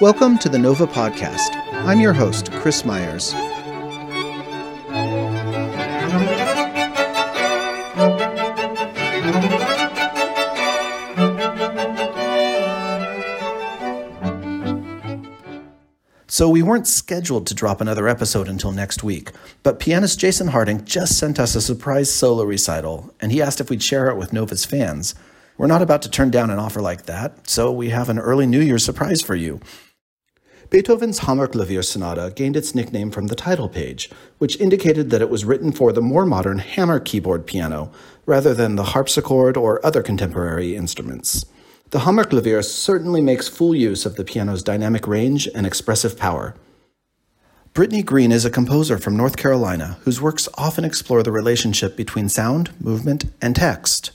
Welcome to the Nova Podcast. I'm your host, Chris Myers. So, we weren't scheduled to drop another episode until next week, but pianist Jason Harding just sent us a surprise solo recital, and he asked if we'd share it with Nova's fans. We're not about to turn down an offer like that, so we have an early New Year's surprise for you. Beethoven's Hammerklavier Sonata gained its nickname from the title page, which indicated that it was written for the more modern hammer keyboard piano rather than the harpsichord or other contemporary instruments. The Hammerklavier certainly makes full use of the piano's dynamic range and expressive power. Brittany Green is a composer from North Carolina whose works often explore the relationship between sound, movement, and text.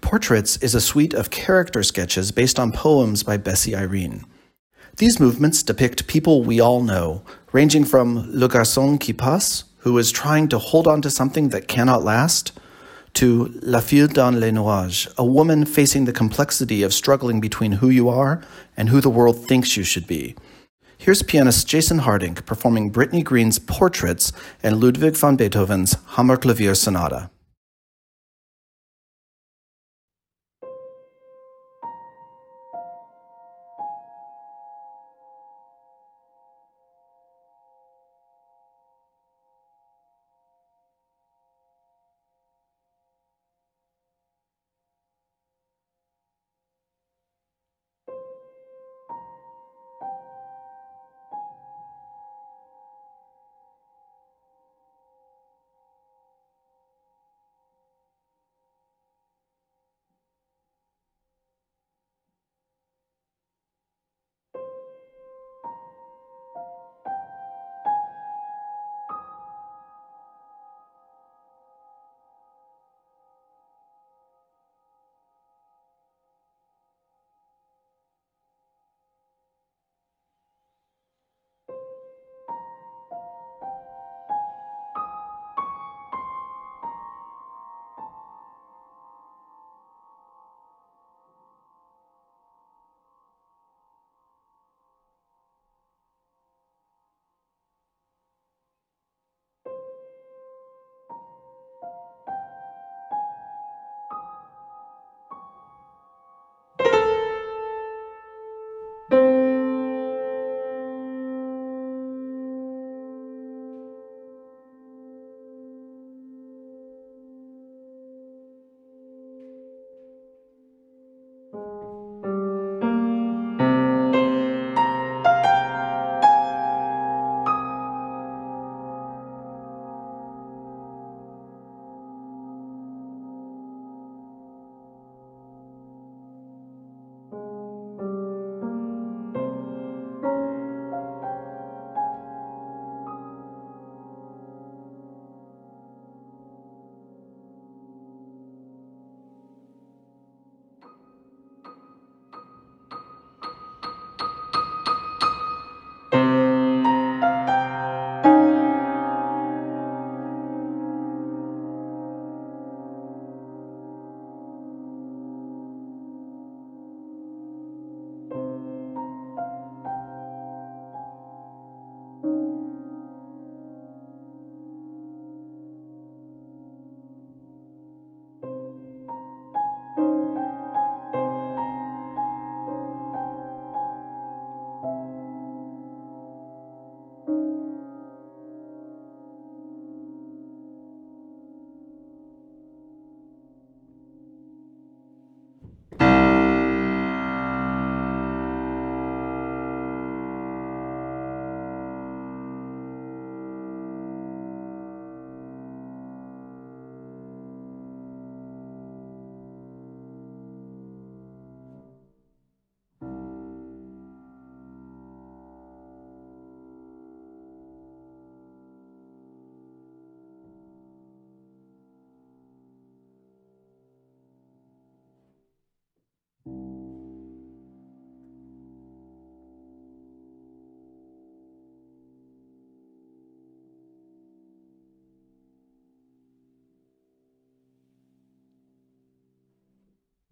Portraits is a suite of character sketches based on poems by Bessie Irene. These movements depict people we all know, ranging from Le Garçon qui passe, who is trying to hold on to something that cannot last, to La fille dans les nuages, a woman facing the complexity of struggling between who you are and who the world thinks you should be. Here's pianist Jason Harding performing Brittany Green's Portraits and Ludwig van Beethoven's Hammerklavier Sonata.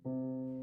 Música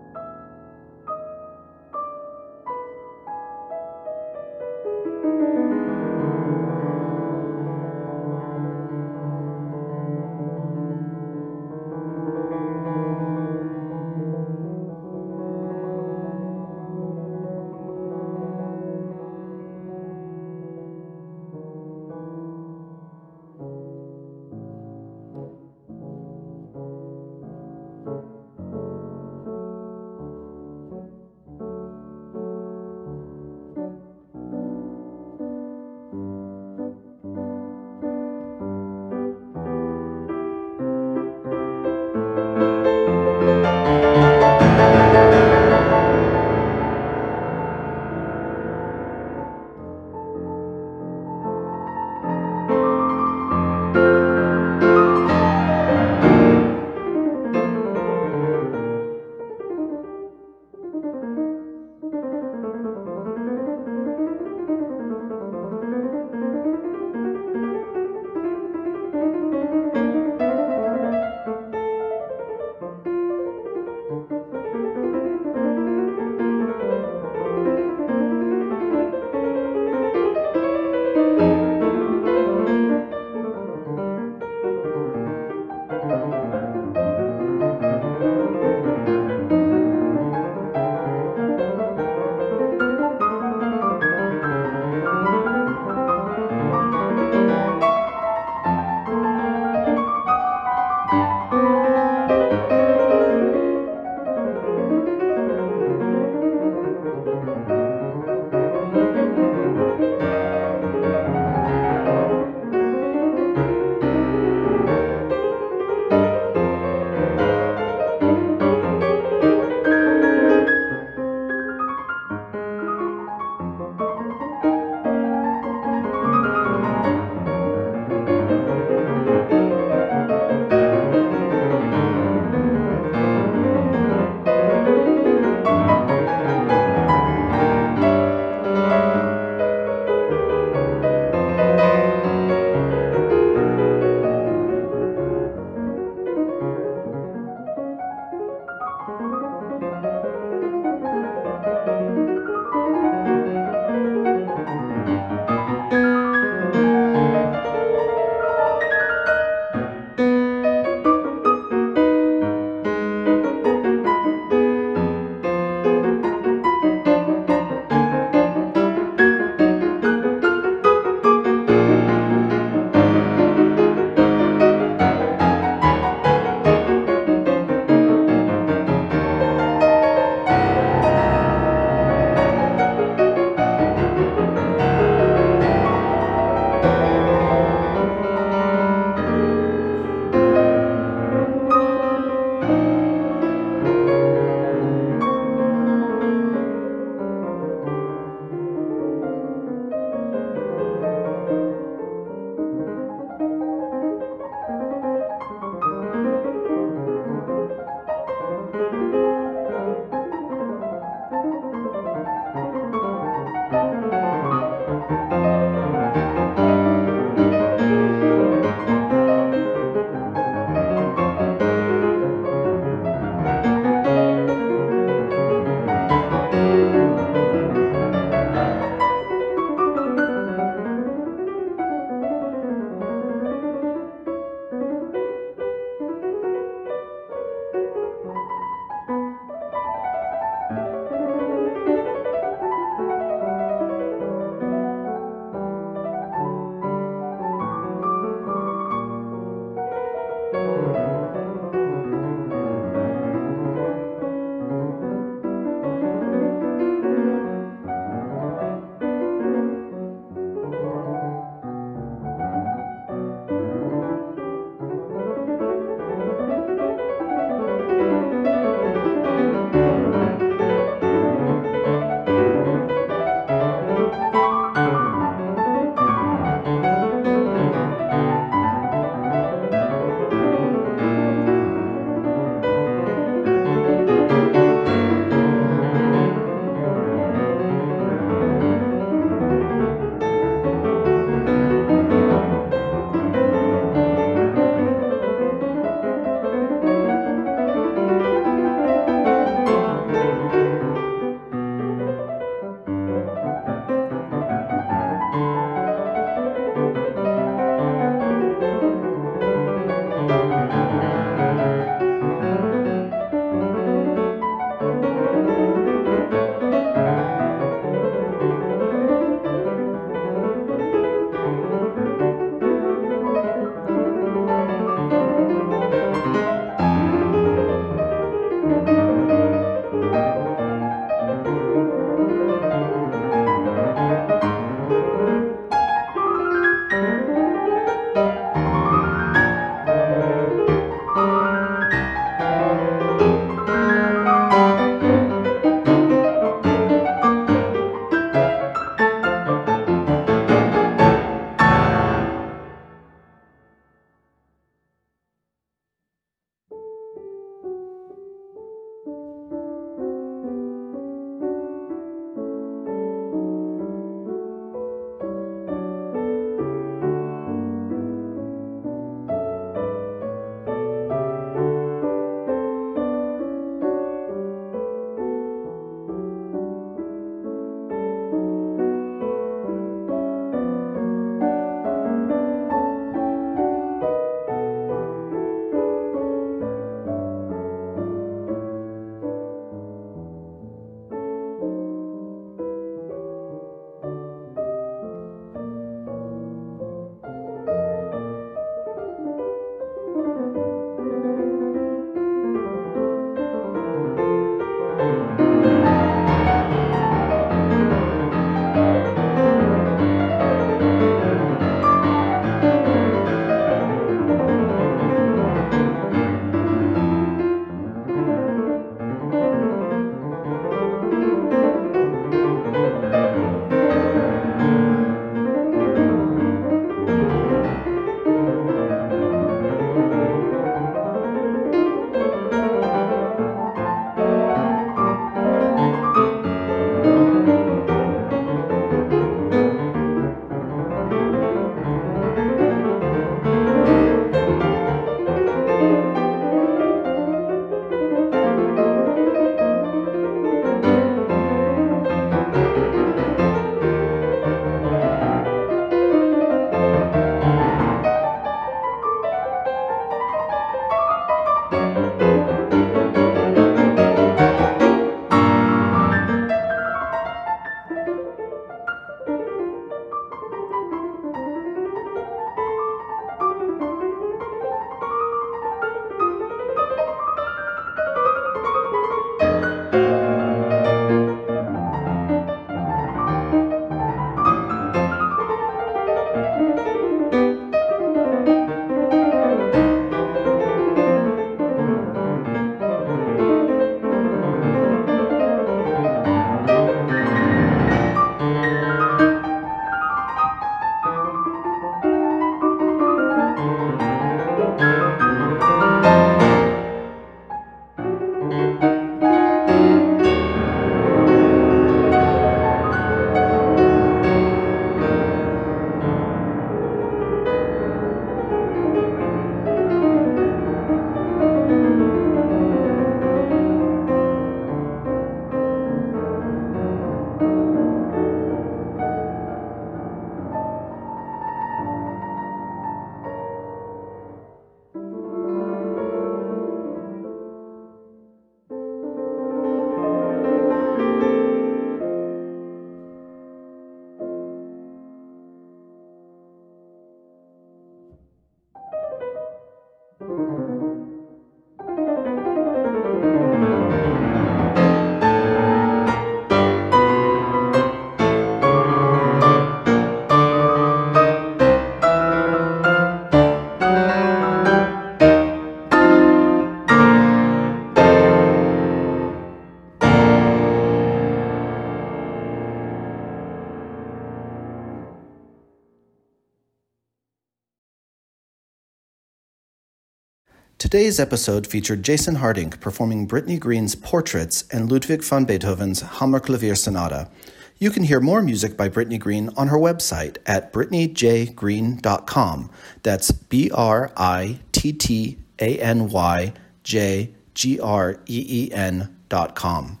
Today's episode featured Jason Harding performing Brittany Green's Portraits and Ludwig van Beethoven's Hammerklavier Sonata. You can hear more music by Brittany Green on her website at brittanyjgreen.com. That's B R I T T A N Y J G R E E N.com.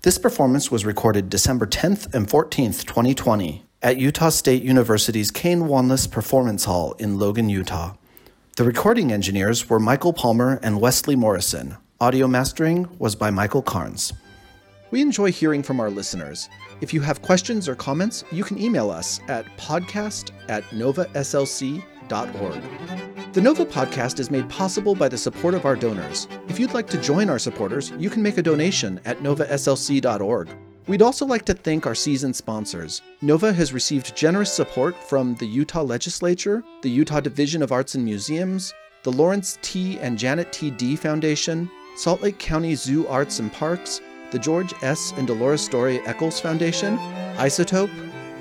This performance was recorded December 10th and 14th, 2020, at Utah State University's Caine Wanlass Performance Hall in Logan, Utah. The recording engineers were Michael Palmer and Wesley Morrison. Audio mastering was by Michael Carnes. We enjoy hearing from our listeners. If you have questions or comments, you can email us at podcast at novaslc.org. The Nova podcast is made possible by the support of our donors. If you'd like to join our supporters, you can make a donation at novaslc.org. We'd also like to thank our season sponsors. Nova has received generous support from the Utah Legislature, the Utah Division of Arts and Museums, the Lawrence T. and Janet T. Dee Foundation, Salt Lake County Zoo Arts and Parks, the George S. and Dolores Doré Eccles Foundation, Isotope,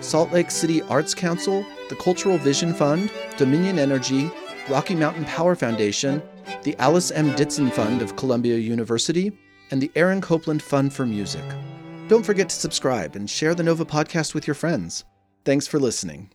Salt Lake City Arts Council, the Cultural Vision Fund, Dominion Energy, Rocky Mountain Power Foundation, the Alice M. Ditson Fund of Columbia University, and the Aaron Copland Fund for Music. Don't forget to subscribe and share the Nova podcast with your friends. Thanks for listening.